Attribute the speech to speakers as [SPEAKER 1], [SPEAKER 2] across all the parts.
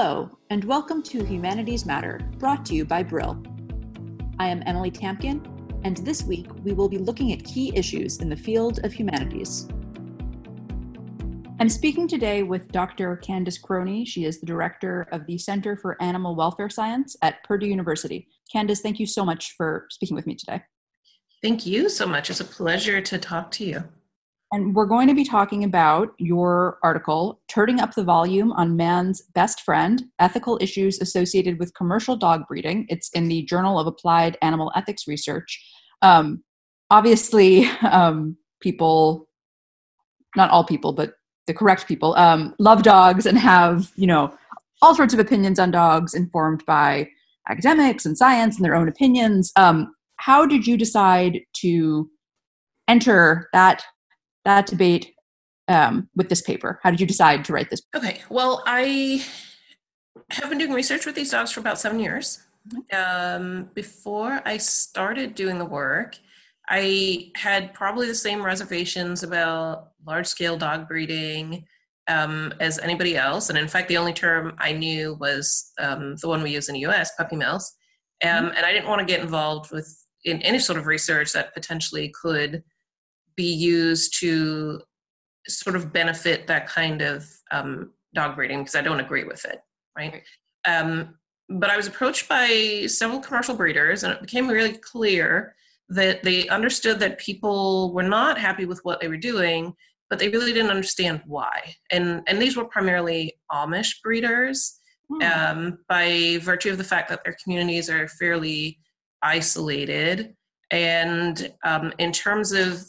[SPEAKER 1] Hello, and welcome to Humanities Matter, brought to you by Brill. I am Emily Tamkin, and this week we will be looking at key issues in the field of humanities. I'm speaking today with Dr. Candace Croney. She is the director of the Center for Animal Welfare Science at Purdue University. Candace, thank you so much for speaking with me today.
[SPEAKER 2] Thank you so much. It's a pleasure to talk to you.
[SPEAKER 1] And we're going to be talking about your article, Turning Up the Volume on Man's Best Friend Ethical Issues Associated with Commercial Dog Breeding. It's in the Journal of Applied Animal Ethics Research. Um, obviously, um, people, not all people, but the correct people, um, love dogs and have, you know, all sorts of opinions on dogs informed by academics and science and their own opinions. Um, how did you decide to enter that that debate um, with this paper? How did you decide to write this?
[SPEAKER 2] Okay, well, I have been doing research with these dogs for about seven years. Um, before I started doing the work, I had probably the same reservations about large scale dog breeding um, as anybody else. And in fact, the only term I knew was um, the one we use in the US, puppy mills. Um, mm-hmm. And I didn't want to get involved with in any sort of research that potentially could be used to sort of benefit that kind of um, dog breeding because I don't agree with it, right? Um, but I was approached by several commercial breeders, and it became really clear that they understood that people were not happy with what they were doing, but they really didn't understand why. And and these were primarily Amish breeders, hmm. um, by virtue of the fact that their communities are fairly isolated. And um, in terms of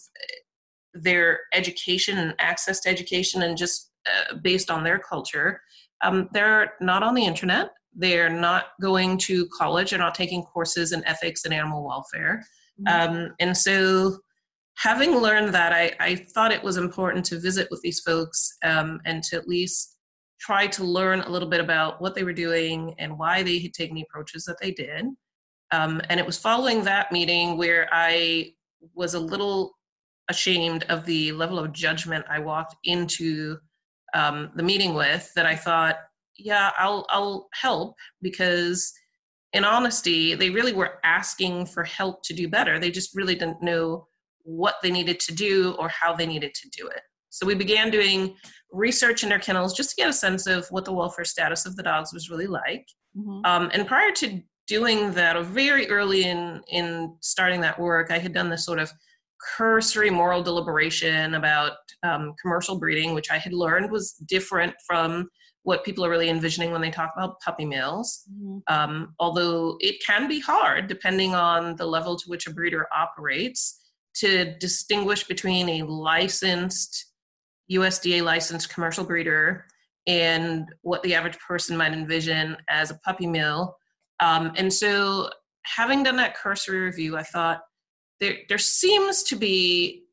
[SPEAKER 2] their education and access to education and just uh, based on their culture um, they're not on the internet. They're not going to college. They're not taking courses in ethics and animal welfare. Mm-hmm. um, and so having learned that I, I, thought it was important to visit with these folks um, and to at least try to learn a little bit about what they were doing and why they had taken the approaches that they did um, and it was following that meeting where i was a little ashamed of the level of judgment I walked into um, the meeting with that I thought, yeah, I'll I'll help because in honesty, they really were asking for help to do better. They just really didn't know what they needed to do or how they needed to do it. So we began doing research in their kennels just to get a sense of what the welfare status of the dogs was really like. Mm-hmm. Um, and prior to doing that, or very early in in starting that work, I had done this sort of cursory moral deliberation about um, commercial breeding, which I had learned was different from what people are really envisioning when they talk about puppy mills. Mm-hmm. Um, although it can be hard, depending on the level to which a breeder operates, to distinguish between a licensed, USDA licensed commercial breeder and what the average person might envision as a puppy mill. Um, and so, having done that cursory review, I thought, there there seems to be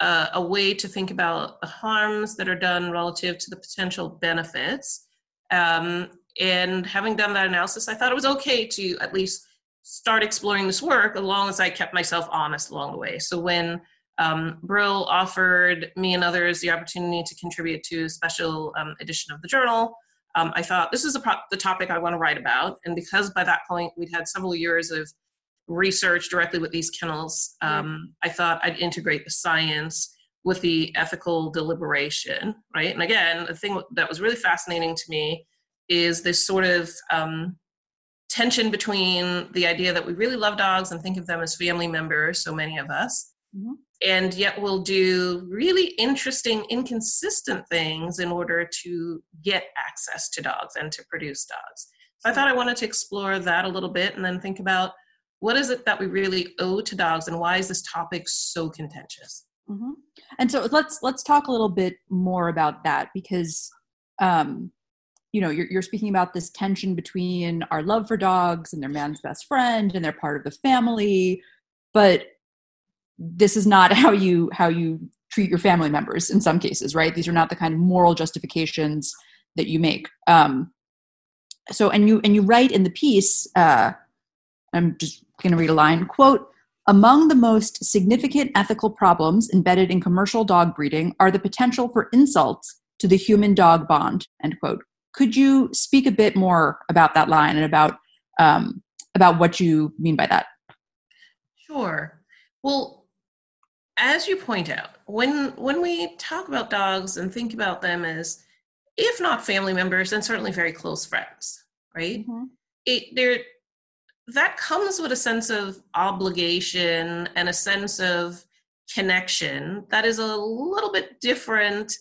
[SPEAKER 2] a, a, way to think about the harms that are done relative to the potential benefits. Um, and having done that analysis, I thought it was okay to at least start exploring this work as long as I kept myself honest along the way. So when um, Brill offered me and others the opportunity to contribute to a special um, edition of the journal, um, I thought this is pro- the topic I want to write about. And because by that point we'd had several years of research directly with these kennels, um, I thought I'd integrate the science with the ethical deliberation, right? And again, the thing that was really fascinating to me is this sort of um, tension between the idea that we really love dogs and think of them as family members, so many of us, mm-hmm. And yet we'll do really interesting, inconsistent things in order to get access to dogs and to produce dogs. So I thought I wanted to explore that a little bit and then think about what is it that we really owe to dogs and why is this topic so contentious
[SPEAKER 1] mm-hmm. and so let's let's talk a little bit more about that because um you know you're, you're speaking about this tension between our love for dogs and their man's best friend and they're part of the family but this is not how you how you treat your family members in some cases right these are not the kind of moral justifications that you make um so and you and you write in the piece uh I'm just going to read a line quote among the most significant ethical problems embedded in commercial dog breeding are the potential for insults to the human dog bond end quote could you speak a bit more about that line and about um, about what you mean by that?
[SPEAKER 2] Sure. Well, as you point out, when when we talk about dogs and think about them as, if not family members, then certainly very close friends, right? Mm-hmm. It there that comes with a sense of obligation and a sense of connection that is a little bit different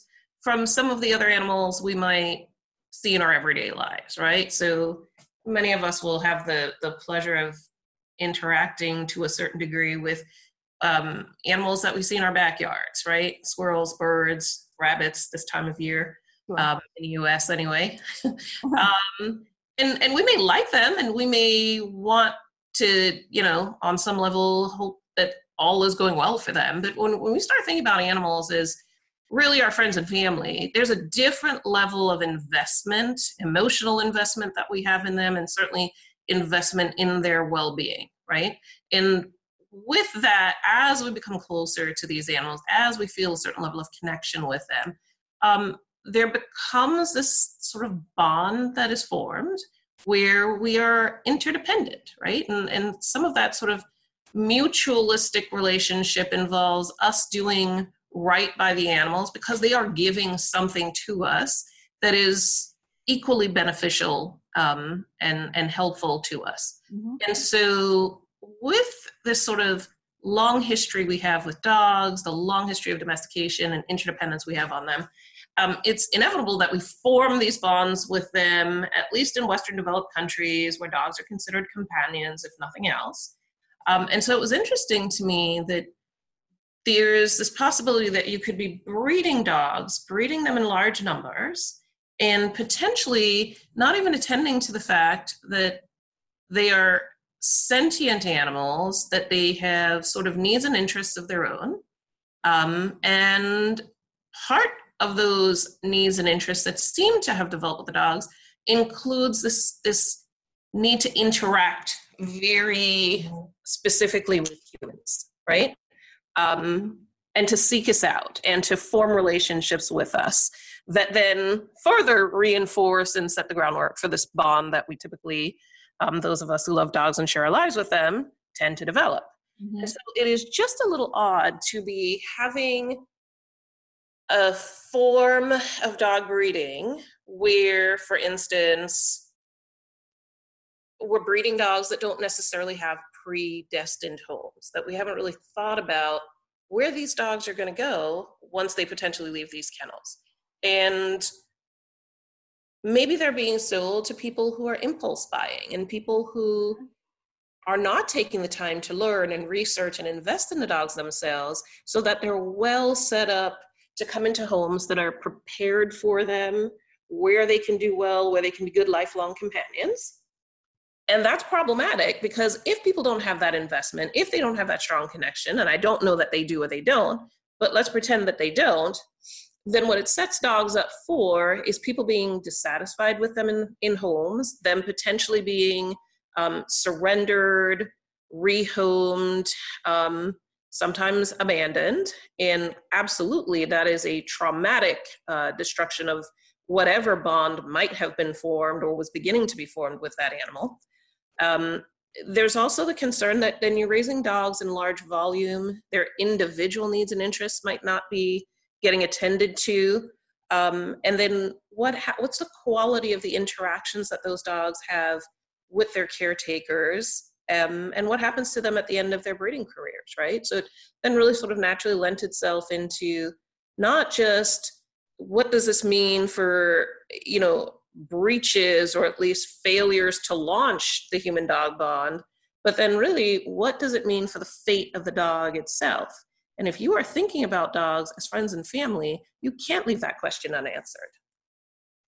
[SPEAKER 2] from some of the other animals we might see in our everyday lives, right? So many of us will have the the pleasure of interacting to a certain degree with um, animals that we see in our backyards, right? Squirrels, birds, rabbits this time of year sure. um, in the U.S. anyway. um, and and we may like them, and we may want to, you know, on some level, hope that all is going well for them. But when when we start thinking about animals as really our friends and family, there's a different level of investment, emotional investment that we have in them, and certainly investment in their well-being, right? And with that, as we become closer to these animals, as we feel a certain level of connection with them, um, there becomes this sort of bond that is formed where we are interdependent, right? And, and some of that sort of mutualistic relationship involves us doing right by the animals because they are giving something to us that is equally beneficial um, and, and helpful to us. Mm-hmm. And so, with this sort of long history we have with dogs, the long history of domestication and interdependence we have on them, um, it's inevitable that we form these bonds with them, at least in Western developed countries where dogs are considered companions, if nothing else. Um, and so it was interesting to me that there's this possibility that you could be breeding dogs, breeding them in large numbers, and potentially not even attending to the fact that they are sentient animals, that they have sort of needs and interests of their own. Um, and part of those needs and interests that seem to have developed with the dogs includes this this need to interact very specifically with humans, right? Um, and to seek us out and to form relationships with us that then further reinforce and set the groundwork for this bond that we typically, um, those of us who love dogs and share our lives with them, tend to develop. Mm-hmm. And so it is just a little odd to be having a form of dog breeding where, for instance, we're breeding dogs that don't necessarily have predestined homes, that we haven't really thought about where these dogs are going to go once they potentially leave these kennels. And maybe they're being sold to people who are impulse buying and people who are not taking the time to learn and research and invest in the dogs themselves so that they're well set up to come into homes that are prepared for them, where they can do well, where they can be good lifelong companions. And that's problematic because if people don't have that investment, if they don't have that strong connection, and I don't know that they do or they don't, but let's pretend that they don't, then what it sets dogs up for is people being dissatisfied with them in, in homes, them potentially being um, surrendered, rehomed, um, sometimes abandoned. And absolutely, that is a traumatic uh, destruction of whatever bond might have been formed or was beginning to be formed with that animal. Um, there's also the concern that then you're raising dogs in large volume, their individual needs and interests might not be getting attended to. Um, and then what ha- what's the quality of the interactions that those dogs have with their caretakers um, and what happens to them at the end of their breeding careers, right? So it then really sort of naturally lent itself into not just what does this mean for, you know, breaches or at least failures to launch the human dog bond, but then really what does it mean for the fate of the dog itself? And if you are thinking about dogs as friends and family, you can't leave that question unanswered.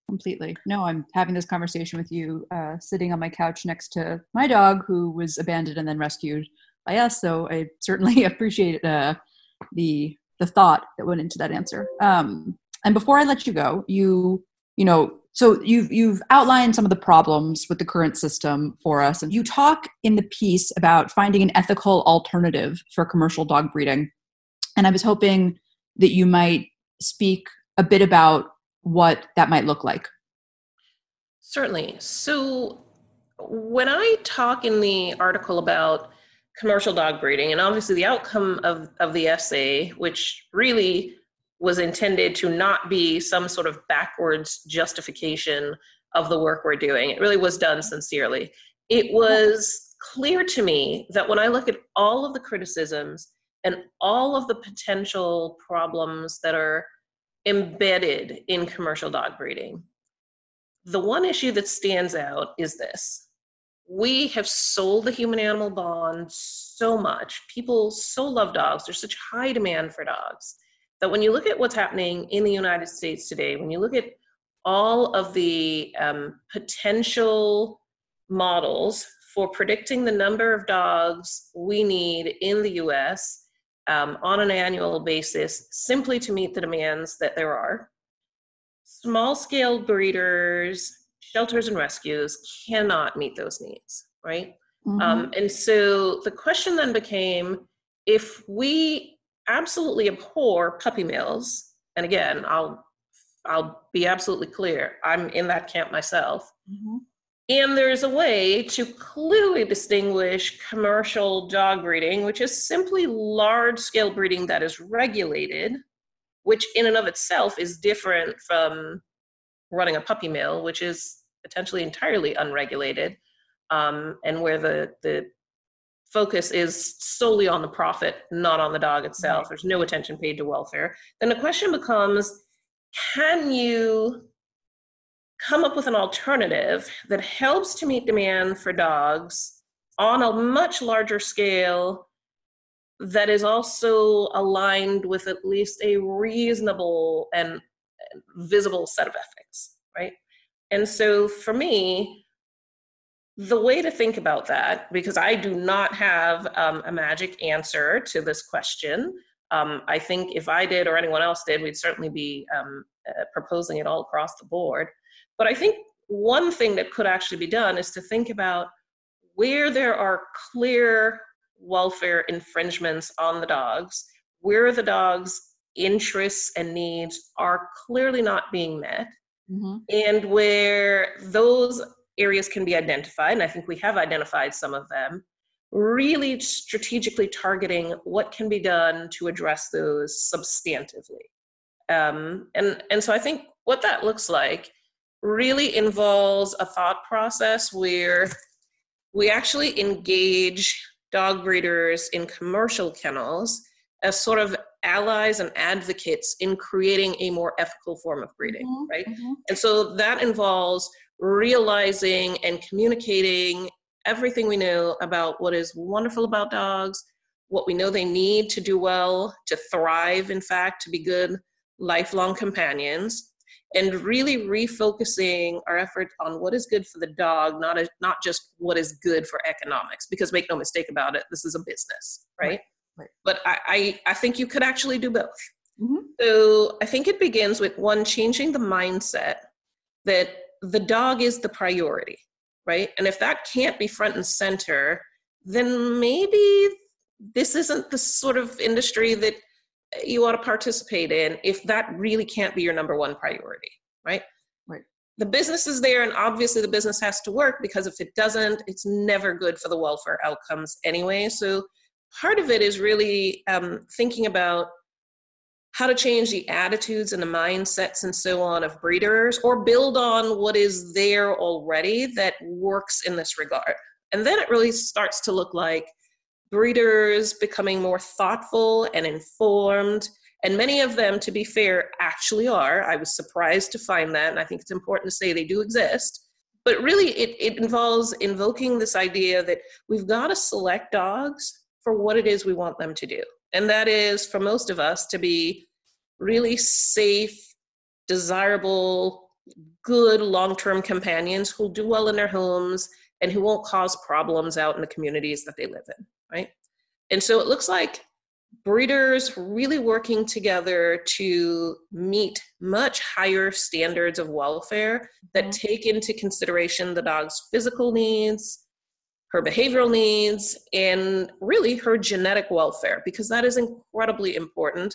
[SPEAKER 1] Completely. No i'm having this conversation with you uh, sitting on my couch next to my dog who was abandoned and then rescued by us so i certainly appreciate uh, the the thought that went into that answer. Um, and before i let you go you you know so you've you've outlined some of the problems with the current system for us and you talk in the piece about finding an ethical alternative for commercial dog breeding and i was hoping that you might speak a bit about what that might look like.
[SPEAKER 2] Certainly. So, when I talk in the article about commercial dog breeding, and obviously the outcome of, of the essay, which really was intended to not be some sort of backwards justification of the work we're doing, it really was done sincerely. It was clear to me that when I look at all of the criticisms and all of the potential problems that are embedded in commercial dog breeding, the one issue that stands out is this we have sold the human animal bond so much. People so love dogs. There's such high demand for dogs that when you look at what's happening in the United States today, when you look at all of the um, potential models for predicting the number of dogs we need in the US um, on an annual basis simply to meet the demands that there are, small scale breeders shelters and rescues cannot meet those needs, right? Mm-hmm. Um, and so the question then became if we absolutely abhor puppy mills, and again, I'll I'll be absolutely clear, I'm in that camp myself. Mm-hmm. And there's a way to clearly distinguish commercial dog breeding, which is simply large scale breeding that is regulated, which in and of itself is different from running a puppy mill, which is potentially entirely unregulated, um, and where the the focus is solely on the profit, not on the dog itself. There's no attention paid to welfare. Then the question becomes, can you come up with an alternative that helps to meet demand for dogs on a much larger scale that is also aligned with at least a reasonable and visible set of ethics, right? And so for me, the way to think about that, because I do not have um, a magic answer to this question, um, I think if I did or anyone else did, we'd certainly be um, uh, proposing it all across the board. But I think one thing that could actually be done is to think about where there are clear welfare infringements on the dogs, where the dog's interests and needs are clearly not being met, mm-hmm. and where those areas can be identified, and I think we have identified some of them, really strategically targeting what can be done to address those substantively. Um, and, and so I think what that looks like really involves a thought process where we actually engage dog breeders in commercial kennels as sort of allies and advocates in creating a more ethical form of breeding, mm-hmm, right? Mm-hmm. And so that involves realizing and communicating everything we know about what is wonderful about dogs, what we know they need to do well, to thrive, in fact, to be good lifelong companions, and really refocusing our effort on what is good for the dog, not, a, not just what is good for economics. Because make no mistake about it, this is a business, right? right. Right. But I, I, I think you could actually do both. Mm-hmm. So I think it begins with one, changing the mindset that the dog is the priority, right? And if that can't be front and center, then maybe this isn't the sort of industry that you ought to participate in if that really can't be your number one priority, right? Right. The business is there, and obviously the business has to work because if it doesn't, it's never good for the welfare outcomes anyway. So part of it is really um, thinking about how to change the attitudes and the mindsets and so on of breeders or build on what is there already that works in this regard. And then it really starts to look like breeders becoming more thoughtful and informed. And many of them, to be fair, actually are. I was surprised to find that, and I think it's important to say they do exist. But really, it, it involves invoking this idea that we've got to select dogs for what it is we want them to do. And that is, for most of us, to be really safe, desirable, good long term companions who'll do well in their homes and who won't cause problems out in the communities that they live in, right? And so it looks like breeders really working together to meet much higher standards of welfare that mm-hmm. take into consideration the dog's physical needs, her behavioral needs, and really her genetic welfare, because that is incredibly important.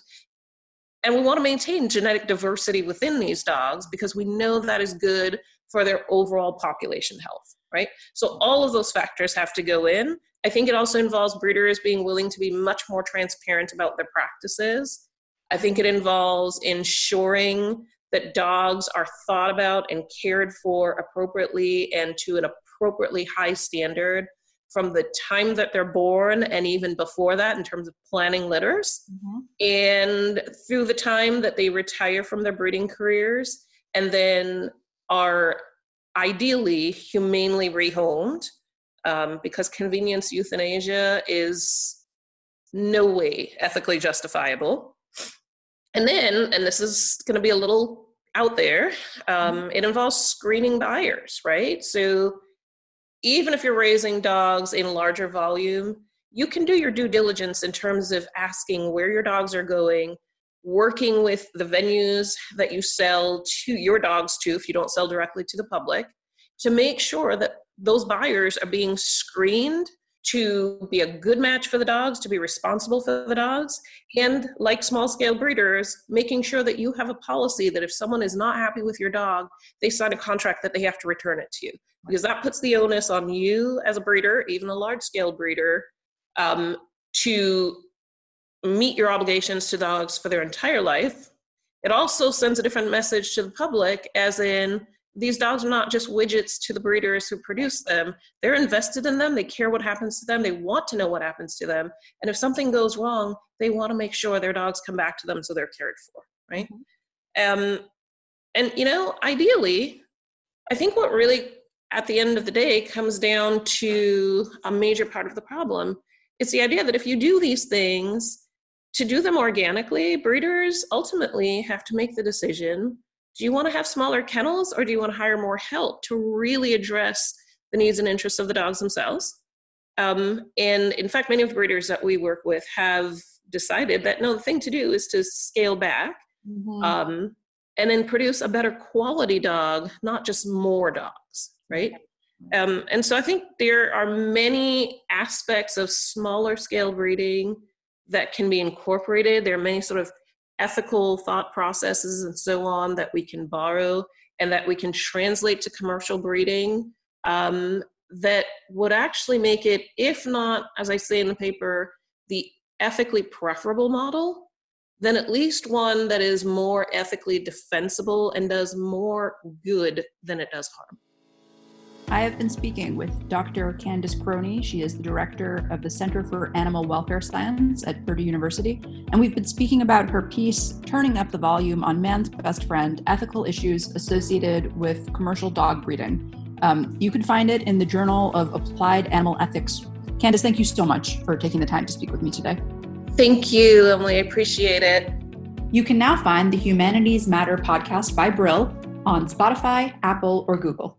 [SPEAKER 2] And we want to maintain genetic diversity within these dogs because we know that is good for their overall population health, right? So all of those factors have to go in. I think it also involves breeders being willing to be much more transparent about their practices. I think it involves ensuring that dogs are thought about and cared for appropriately and to an appropriately high standard from the time that they're born and even before that in terms of planning litters mm-hmm. and through the time that they retire from their breeding careers and then are ideally humanely rehomed um, because convenience euthanasia is no way ethically justifiable and then and this is going to be a little out there um, mm-hmm. it involves screening buyers right so even if you're raising dogs in larger volume, you can do your due diligence in terms of asking where your dogs are going, working with the venues that you sell to your dogs to, if you don't sell directly to the public, to make sure that those buyers are being screened to be a good match for the dogs, to be responsible for the dogs, and like small scale breeders, making sure that you have a policy that if someone is not happy with your dog, they sign a contract that they have to return it to you. Because that puts the onus on you as a breeder, even a large scale breeder, um, to meet your obligations to dogs for their entire life. It also sends a different message to the public, as in, these dogs are not just widgets to the breeders who produce them. They're invested in them. They care what happens to them. They want to know what happens to them. And if something goes wrong, they want to make sure their dogs come back to them so they're cared for, right? Mm-hmm. Um, and, you know, ideally, I think what really, at the end of the day, comes down to a major part of the problem is the idea that if you do these things, to do them organically, breeders ultimately have to make the decision do you want to have smaller kennels or do you want to hire more help to really address the needs and interests of the dogs themselves? Um, and in fact, many of the breeders that we work with have decided that no, the thing to do is to scale back mm-hmm. um, and then produce a better quality dog, not just more dogs, right? Um, and so I think there are many aspects of smaller scale breeding that can be incorporated. There are many sort of ethical thought processes and so on that we can borrow and that we can translate to commercial breeding um, that would actually make it, if not, as I say in the paper, the ethically preferable model, then at least one that is more ethically defensible and does more good than it does harm.
[SPEAKER 1] I have been speaking with Dr. Candace Croney. She is the director of the Center for Animal Welfare Science at Purdue University. And we've been speaking about her piece, Turning Up the Volume on Man's Best Friend Ethical Issues Associated with Commercial Dog Breeding. Um, you can find it in the Journal of Applied Animal Ethics. Candace, thank you so much for taking the time to speak with me today.
[SPEAKER 2] Thank you, Emily. I appreciate it.
[SPEAKER 1] You can now find the Humanities Matter podcast by Brill on Spotify, Apple, or Google.